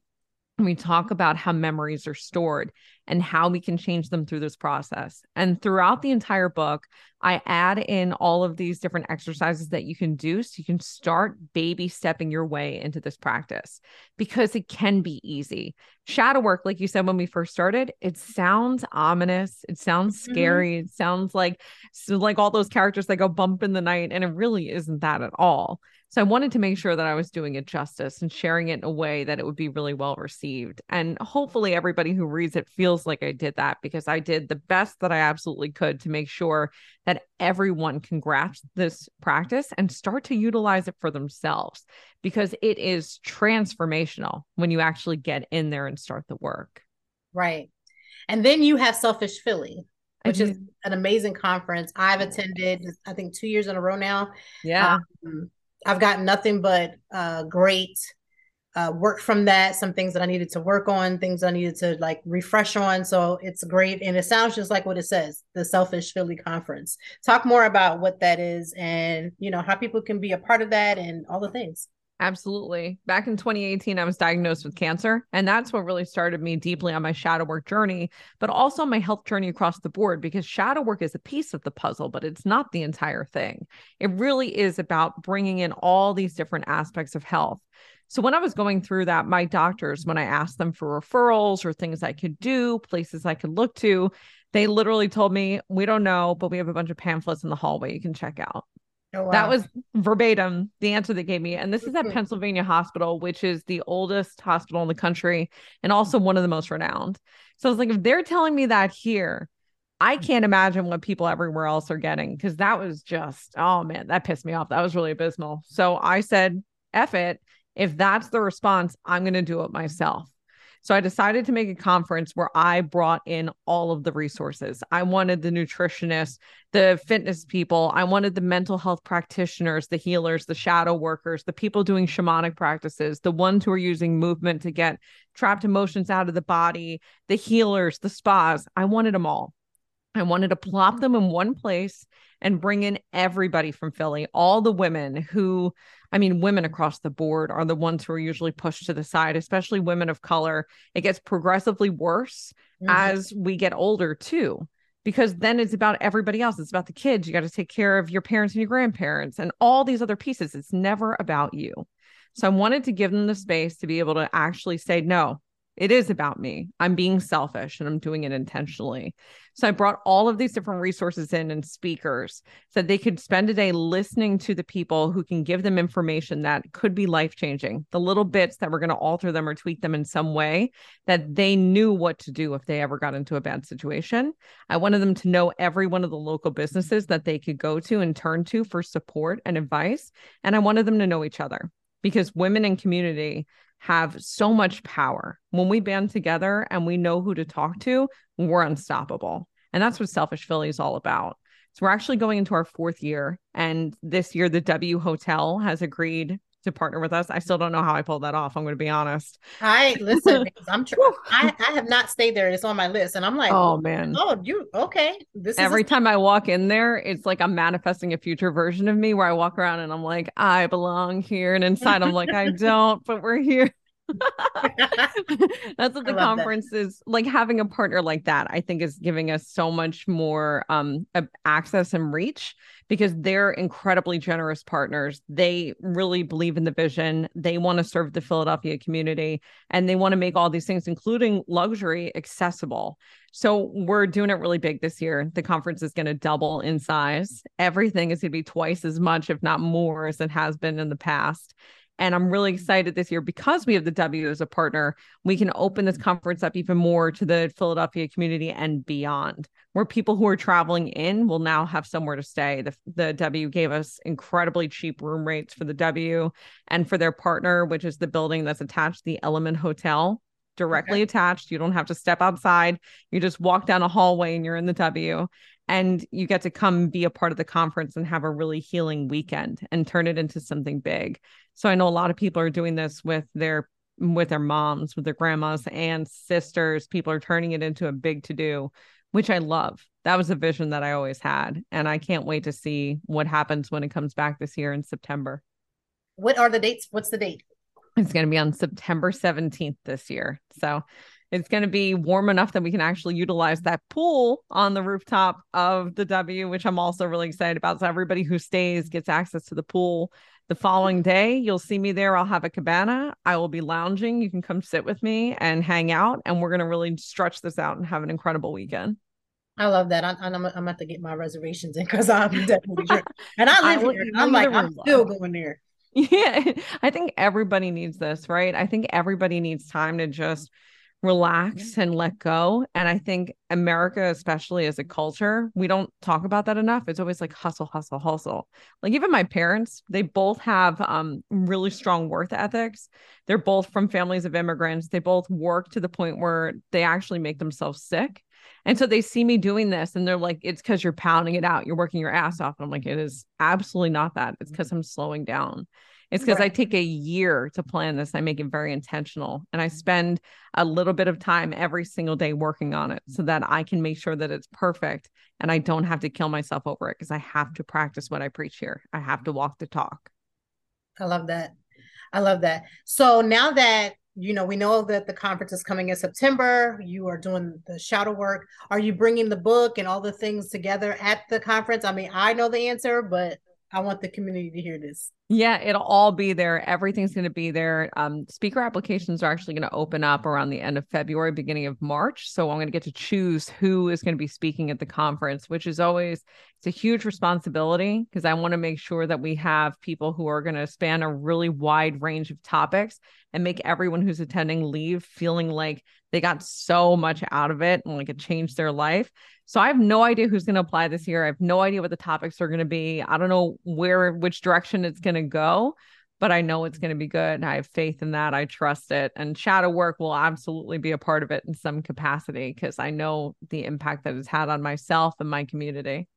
We talk about how memories are stored and how we can change them through this process. And throughout the entire book, I add in all of these different exercises that you can do so you can start baby stepping your way into this practice because it can be easy. Shadow work, like you said when we first started, it sounds ominous, it sounds mm-hmm. scary, mm-hmm. it sounds like like all those characters that go bump in the night, and it really isn't that at all. So I wanted to make sure that I was doing it justice and sharing it in a way that it would be really well received. And hopefully everybody who reads it feels like I did that because I did the best that I absolutely could to make sure that everyone can grasp this practice and start to utilize it for themselves because it is transformational when you actually get in there and start the work. Right. And then you have Selfish Philly, which is an amazing conference. I've attended, I think, two years in a row now. Yeah. Um, I've gotten nothing but uh, great uh, work from that. Some things that I needed to work on, things I needed to like refresh on. So it's great, and it sounds just like what it says, the Selfish Philly Conference. Talk more about what that is, and you know how people can be a part of that, and all the things. Absolutely. Back in 2018, I was diagnosed with cancer. And that's what really started me deeply on my shadow work journey, but also my health journey across the board because shadow work is a piece of the puzzle, but it's not the entire thing. It really is about bringing in all these different aspects of health. So when I was going through that, my doctors, when I asked them for referrals or things I could do, places I could look to, they literally told me, We don't know, but we have a bunch of pamphlets in the hallway you can check out. Oh, wow. That was verbatim the answer they gave me. And this is at mm-hmm. Pennsylvania Hospital, which is the oldest hospital in the country and also one of the most renowned. So I was like, if they're telling me that here, I mm. can't imagine what people everywhere else are getting because that was just, oh man, that pissed me off. That was really abysmal. So I said, F it. If that's the response, I'm going to do it myself. So I decided to make a conference where I brought in all of the resources. I wanted the nutritionists, the fitness people, I wanted the mental health practitioners, the healers, the shadow workers, the people doing shamanic practices, the ones who are using movement to get trapped emotions out of the body, the healers, the spas. I wanted them all. I wanted to plop them in one place and bring in everybody from Philly, all the women who I mean, women across the board are the ones who are usually pushed to the side, especially women of color. It gets progressively worse mm-hmm. as we get older, too, because then it's about everybody else. It's about the kids. You got to take care of your parents and your grandparents and all these other pieces. It's never about you. So I wanted to give them the space to be able to actually say, no, it is about me. I'm being selfish and I'm doing it intentionally. So I brought all of these different resources in and speakers so they could spend a day listening to the people who can give them information that could be life changing, the little bits that were going to alter them or tweak them in some way that they knew what to do if they ever got into a bad situation. I wanted them to know every one of the local businesses that they could go to and turn to for support and advice. And I wanted them to know each other because women in community have so much power. When we band together and we know who to talk to, we're unstoppable. And that's what Selfish Philly is all about. So we're actually going into our fourth year. And this year, the W Hotel has agreed to partner with us. I still don't know how I pulled that off. I'm going to be honest. I listen. (laughs) I'm. Tr- I, I have not stayed there. It's on my list, and I'm like, oh man, oh you okay? This every time I walk in there, it's like I'm manifesting a future version of me where I walk around and I'm like, I belong here, and inside I'm like, I (laughs) don't, but we're here. (laughs) That's what the conference that. is like having a partner like that I think is giving us so much more um access and reach because they're incredibly generous partners. They really believe in the vision. They want to serve the Philadelphia community and they want to make all these things including luxury accessible. So we're doing it really big this year. The conference is going to double in size. Everything is going to be twice as much if not more as it has been in the past. And I'm really excited this year because we have the W as a partner. We can open this conference up even more to the Philadelphia community and beyond, where people who are traveling in will now have somewhere to stay. The, the W gave us incredibly cheap room rates for the W and for their partner, which is the building that's attached to the Element Hotel, directly okay. attached. You don't have to step outside. You just walk down a hallway and you're in the W and you get to come be a part of the conference and have a really healing weekend and turn it into something big. So I know a lot of people are doing this with their with their moms, with their grandmas and sisters. People are turning it into a big to do, which I love. That was a vision that I always had, and I can't wait to see what happens when it comes back this year in September. What are the dates? What's the date? It's going to be on September 17th this year. So it's going to be warm enough that we can actually utilize that pool on the rooftop of the W, which I'm also really excited about. So everybody who stays gets access to the pool. The following day, you'll see me there. I'll have a cabana. I will be lounging. You can come sit with me and hang out, and we're going to really stretch this out and have an incredible weekend. I love that. I'm, I'm, I'm about to get my reservations in because I'm (laughs) definitely sure. And I live I here. I'm like, I'm still going there. (laughs) Yeah, I think everybody needs this, right? I think everybody needs time to just relax and let go. And I think America, especially as a culture, we don't talk about that enough. It's always like hustle, hustle, hustle. Like even my parents, they both have um, really strong worth ethics. They're both from families of immigrants. They both work to the point where they actually make themselves sick. And so they see me doing this and they're like, it's because you're pounding it out. You're working your ass off. And I'm like, it is absolutely not that. It's because I'm slowing down. It's because right. I take a year to plan this. I make it very intentional and I mm-hmm. spend a little bit of time every single day working on it so that I can make sure that it's perfect and I don't have to kill myself over it because I have to practice what I preach here. I have to walk the talk. I love that. I love that. So now that you know we know that the conference is coming in September, you are doing the shadow work. Are you bringing the book and all the things together at the conference? I mean, I know the answer, but I want the community to hear this. Yeah, it'll all be there. Everything's going to be there. Um, speaker applications are actually going to open up around the end of February, beginning of March. So I'm going to get to choose who is going to be speaking at the conference, which is always it's a huge responsibility because I want to make sure that we have people who are going to span a really wide range of topics and make everyone who's attending leave feeling like they got so much out of it and like it changed their life. So I have no idea who's going to apply this year. I have no idea what the topics are going to be. I don't know where, which direction it's going go, but I know it's going to be good. I have faith in that. I trust it. And shadow work will absolutely be a part of it in some capacity because I know the impact that it's had on myself and my community.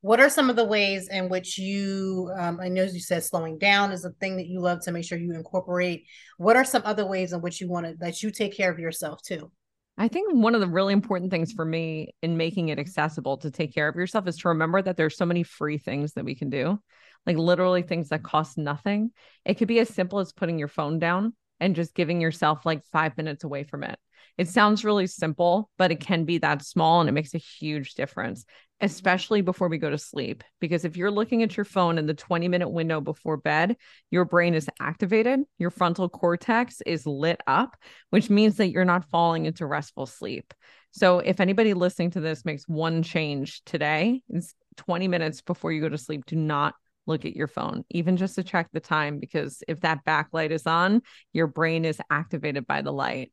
What are some of the ways in which you, um, I know you said slowing down is a thing that you love to make sure you incorporate. What are some other ways in which you want to, that you take care of yourself too? I think one of the really important things for me in making it accessible to take care of yourself is to remember that there's so many free things that we can do, like literally things that cost nothing. It could be as simple as putting your phone down and just giving yourself like five minutes away from it. It sounds really simple, but it can be that small and it makes a huge difference, especially before we go to sleep. Because if you're looking at your phone in the 20 minute window before bed, your brain is activated, your frontal cortex is lit up, which means that you're not falling into restful sleep. So if anybody listening to this makes one change today, it's 20 minutes before you go to sleep, do not look at your phone, even just to check the time, because if that backlight is on, your brain is activated by the light.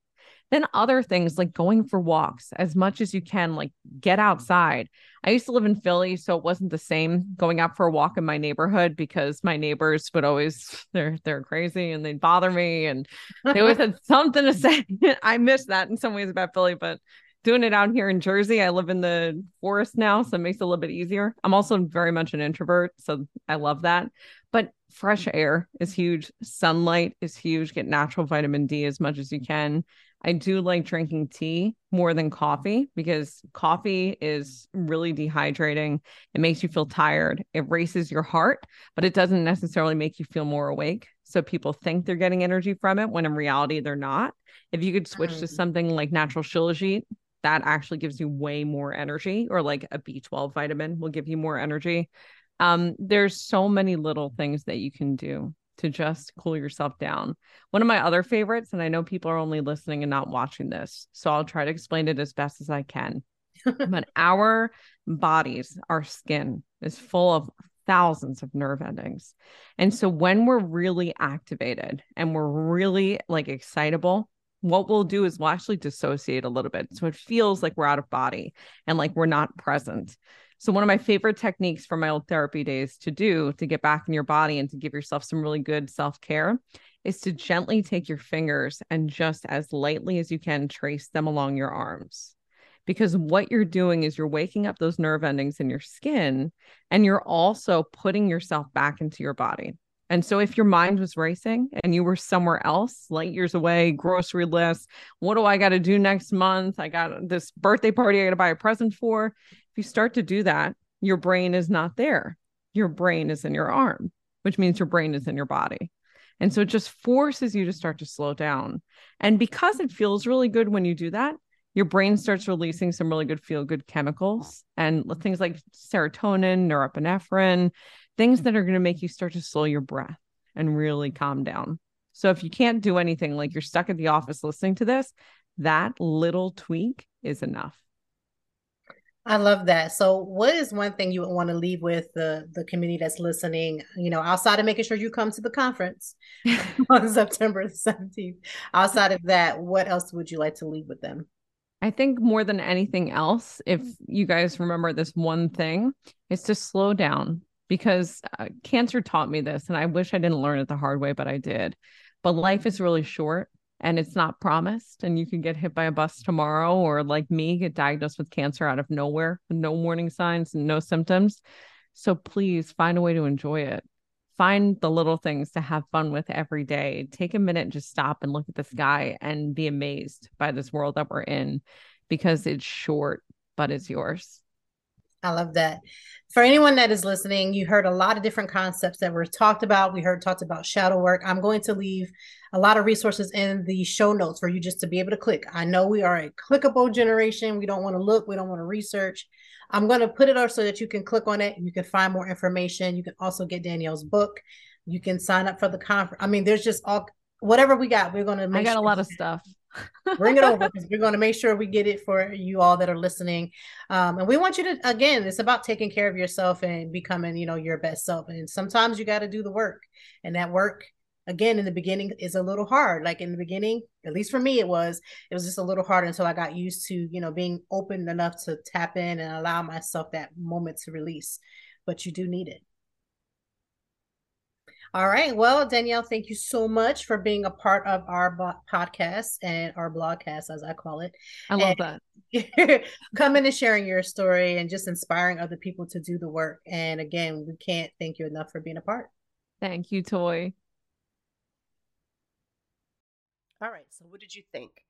Then other things like going for walks as much as you can, like get outside. I used to live in Philly, so it wasn't the same going out for a walk in my neighborhood because my neighbors would always (laughs) they're they're crazy and they'd bother me and they always (laughs) had something to say. (laughs) I miss that in some ways about Philly, but doing it out here in Jersey, I live in the forest now, so it makes it a little bit easier. I'm also very much an introvert, so I love that. But fresh air is huge. Sunlight is huge. Get natural vitamin D as much as you can. I do like drinking tea more than coffee because coffee is really dehydrating. It makes you feel tired. It races your heart, but it doesn't necessarily make you feel more awake. So people think they're getting energy from it when in reality they're not. If you could switch mm. to something like natural shilajit, that actually gives you way more energy, or like a B12 vitamin will give you more energy. Um, there's so many little things that you can do to just cool yourself down. One of my other favorites, and I know people are only listening and not watching this, so I'll try to explain it as best as I can. (laughs) but our bodies, our skin is full of thousands of nerve endings. And so when we're really activated and we're really like excitable, what we'll do is we'll actually dissociate a little bit. So it feels like we're out of body and like we're not present. So, one of my favorite techniques from my old therapy days to do to get back in your body and to give yourself some really good self care is to gently take your fingers and just as lightly as you can trace them along your arms. Because what you're doing is you're waking up those nerve endings in your skin and you're also putting yourself back into your body. And so, if your mind was racing and you were somewhere else, light years away, grocery list, what do I got to do next month? I got this birthday party I got to buy a present for. If you start to do that, your brain is not there. Your brain is in your arm, which means your brain is in your body. And so it just forces you to start to slow down. And because it feels really good when you do that, your brain starts releasing some really good feel good chemicals and things like serotonin, norepinephrine, things that are going to make you start to slow your breath and really calm down. So if you can't do anything like you're stuck at the office listening to this, that little tweak is enough. I love that. So, what is one thing you would want to leave with the the community that's listening? You know, outside of making sure you come to the conference (laughs) on September seventeenth. Outside of that, what else would you like to leave with them? I think more than anything else, if you guys remember this one thing, is to slow down because uh, cancer taught me this, and I wish I didn't learn it the hard way, but I did. But life is really short and it's not promised and you can get hit by a bus tomorrow or like me get diagnosed with cancer out of nowhere no warning signs and no symptoms. So please find a way to enjoy it. Find the little things to have fun with every day. Take a minute and just stop and look at the sky and be amazed by this world that we're in because it's short but it's yours I love that. For anyone that is listening, you heard a lot of different concepts that were talked about. We heard talked about shadow work. I'm going to leave a lot of resources in the show notes for you just to be able to click. I know we are a clickable generation. We don't want to look, we don't want to research. I'm going to put it up so that you can click on it. You can find more information. You can also get Danielle's book. You can sign up for the conference. I mean, there's just all whatever we got. We're going to. I got sure a lot of stuff. Bring it over because we're going to make sure we get it for you all that are listening. Um, and we want you to again it's about taking care of yourself and becoming you know your best self. And sometimes you got to do the work and that work again in the beginning is a little hard. Like in the beginning at least for me it was it was just a little hard until i got used to you know being open enough to tap in and allow myself that moment to release. But you do need it all right. Well, Danielle, thank you so much for being a part of our podcast and our blogcast, as I call it. I love and (laughs) that. coming and sharing your story and just inspiring other people to do the work. And again, we can't thank you enough for being a part. Thank you, Toy. All right. So, what did you think?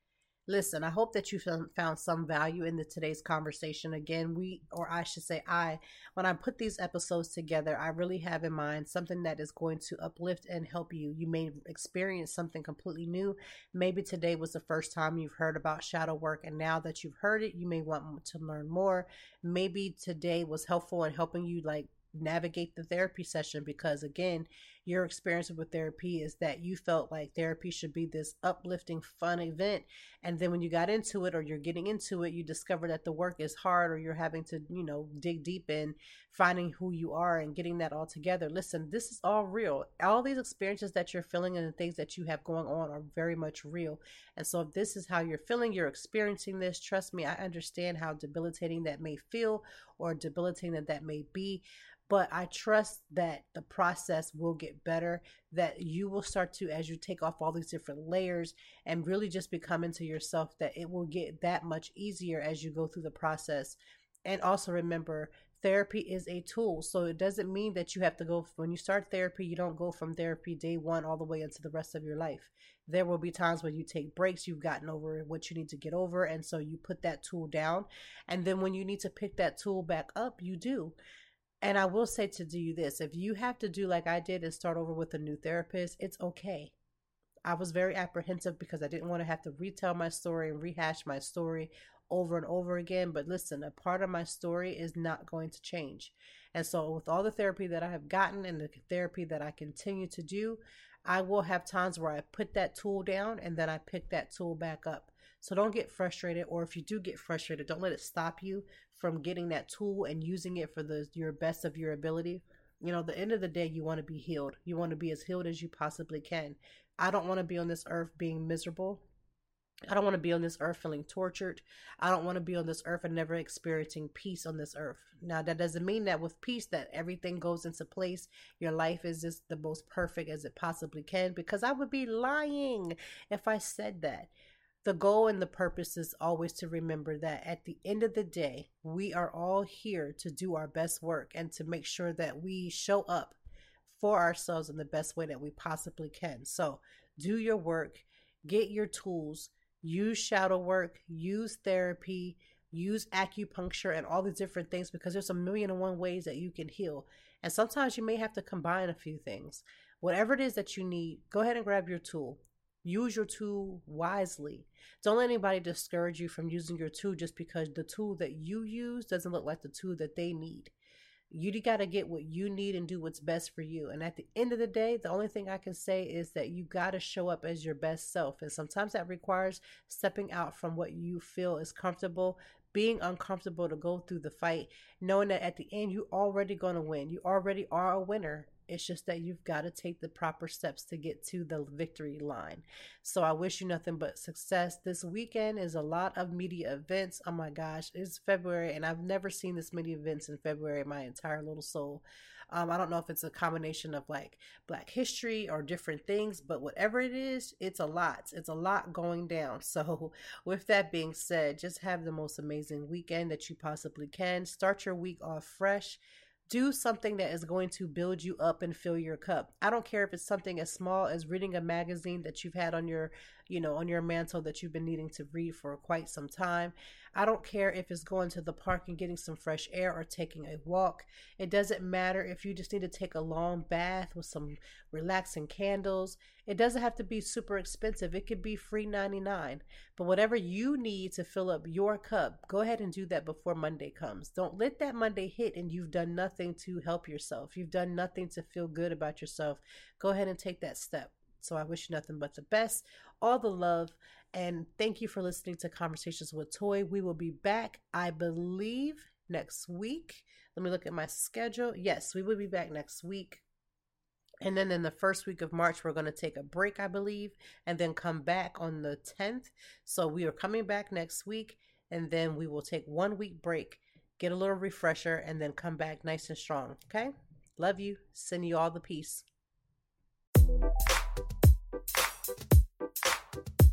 Listen, I hope that you found some value in the today's conversation. Again, we, or I should say, I, when I put these episodes together, I really have in mind something that is going to uplift and help you. You may experience something completely new. Maybe today was the first time you've heard about shadow work, and now that you've heard it, you may want to learn more. Maybe today was helpful in helping you like navigate the therapy session because again your experience with therapy is that you felt like therapy should be this uplifting fun event and then when you got into it or you're getting into it you discover that the work is hard or you're having to you know dig deep in finding who you are and getting that all together. Listen this is all real. All these experiences that you're feeling and the things that you have going on are very much real. And so if this is how you're feeling you're experiencing this trust me i understand how debilitating that may feel or debilitating that that may be but I trust that the process will get better, that you will start to, as you take off all these different layers and really just become into yourself, that it will get that much easier as you go through the process. And also remember, therapy is a tool. So it doesn't mean that you have to go, when you start therapy, you don't go from therapy day one all the way into the rest of your life. There will be times when you take breaks, you've gotten over what you need to get over. And so you put that tool down. And then when you need to pick that tool back up, you do. And I will say to do you this if you have to do like I did and start over with a new therapist, it's okay. I was very apprehensive because I didn't want to have to retell my story and rehash my story over and over again. But listen, a part of my story is not going to change. And so, with all the therapy that I have gotten and the therapy that I continue to do, I will have times where I put that tool down and then I pick that tool back up. So don't get frustrated, or if you do get frustrated, don't let it stop you from getting that tool and using it for the your best of your ability. You know, the end of the day, you want to be healed. You want to be as healed as you possibly can. I don't want to be on this earth being miserable. I don't want to be on this earth feeling tortured. I don't want to be on this earth and never experiencing peace on this earth. Now, that doesn't mean that with peace that everything goes into place. Your life is just the most perfect as it possibly can because I would be lying if I said that the goal and the purpose is always to remember that at the end of the day, we are all here to do our best work and to make sure that we show up for ourselves in the best way that we possibly can. So, do your work, get your tools, use shadow work, use therapy, use acupuncture, and all these different things because there's a million and one ways that you can heal. And sometimes you may have to combine a few things. Whatever it is that you need, go ahead and grab your tool. Use your tool wisely. Don't let anybody discourage you from using your tool just because the tool that you use doesn't look like the tool that they need. You got to get what you need and do what's best for you. And at the end of the day, the only thing I can say is that you got to show up as your best self. And sometimes that requires stepping out from what you feel is comfortable, being uncomfortable to go through the fight, knowing that at the end you're already going to win. You already are a winner. It's just that you've got to take the proper steps to get to the victory line. So I wish you nothing but success. This weekend is a lot of media events. Oh my gosh, it's February and I've never seen this many events in February my entire little soul. Um, I don't know if it's a combination of like Black history or different things, but whatever it is, it's a lot. It's a lot going down. (laughs) So, with that being said, just have the most amazing weekend that you possibly can. Start your week off fresh do something that is going to build you up and fill your cup. I don't care if it's something as small as reading a magazine that you've had on your, you know, on your mantle that you've been needing to read for quite some time. I don't care if it's going to the park and getting some fresh air or taking a walk. It doesn't matter if you just need to take a long bath with some relaxing candles. It doesn't have to be super expensive. It could be free 99. But whatever you need to fill up your cup, go ahead and do that before Monday comes. Don't let that Monday hit and you've done nothing to help yourself. You've done nothing to feel good about yourself. Go ahead and take that step. So I wish you nothing but the best, all the love, and thank you for listening to Conversations with Toy. We will be back, I believe, next week. Let me look at my schedule. Yes, we will be back next week. And then in the first week of March, we're going to take a break, I believe, and then come back on the 10th. So we are coming back next week, and then we will take one week break, get a little refresher, and then come back nice and strong. Okay? Love you. Send you all the peace.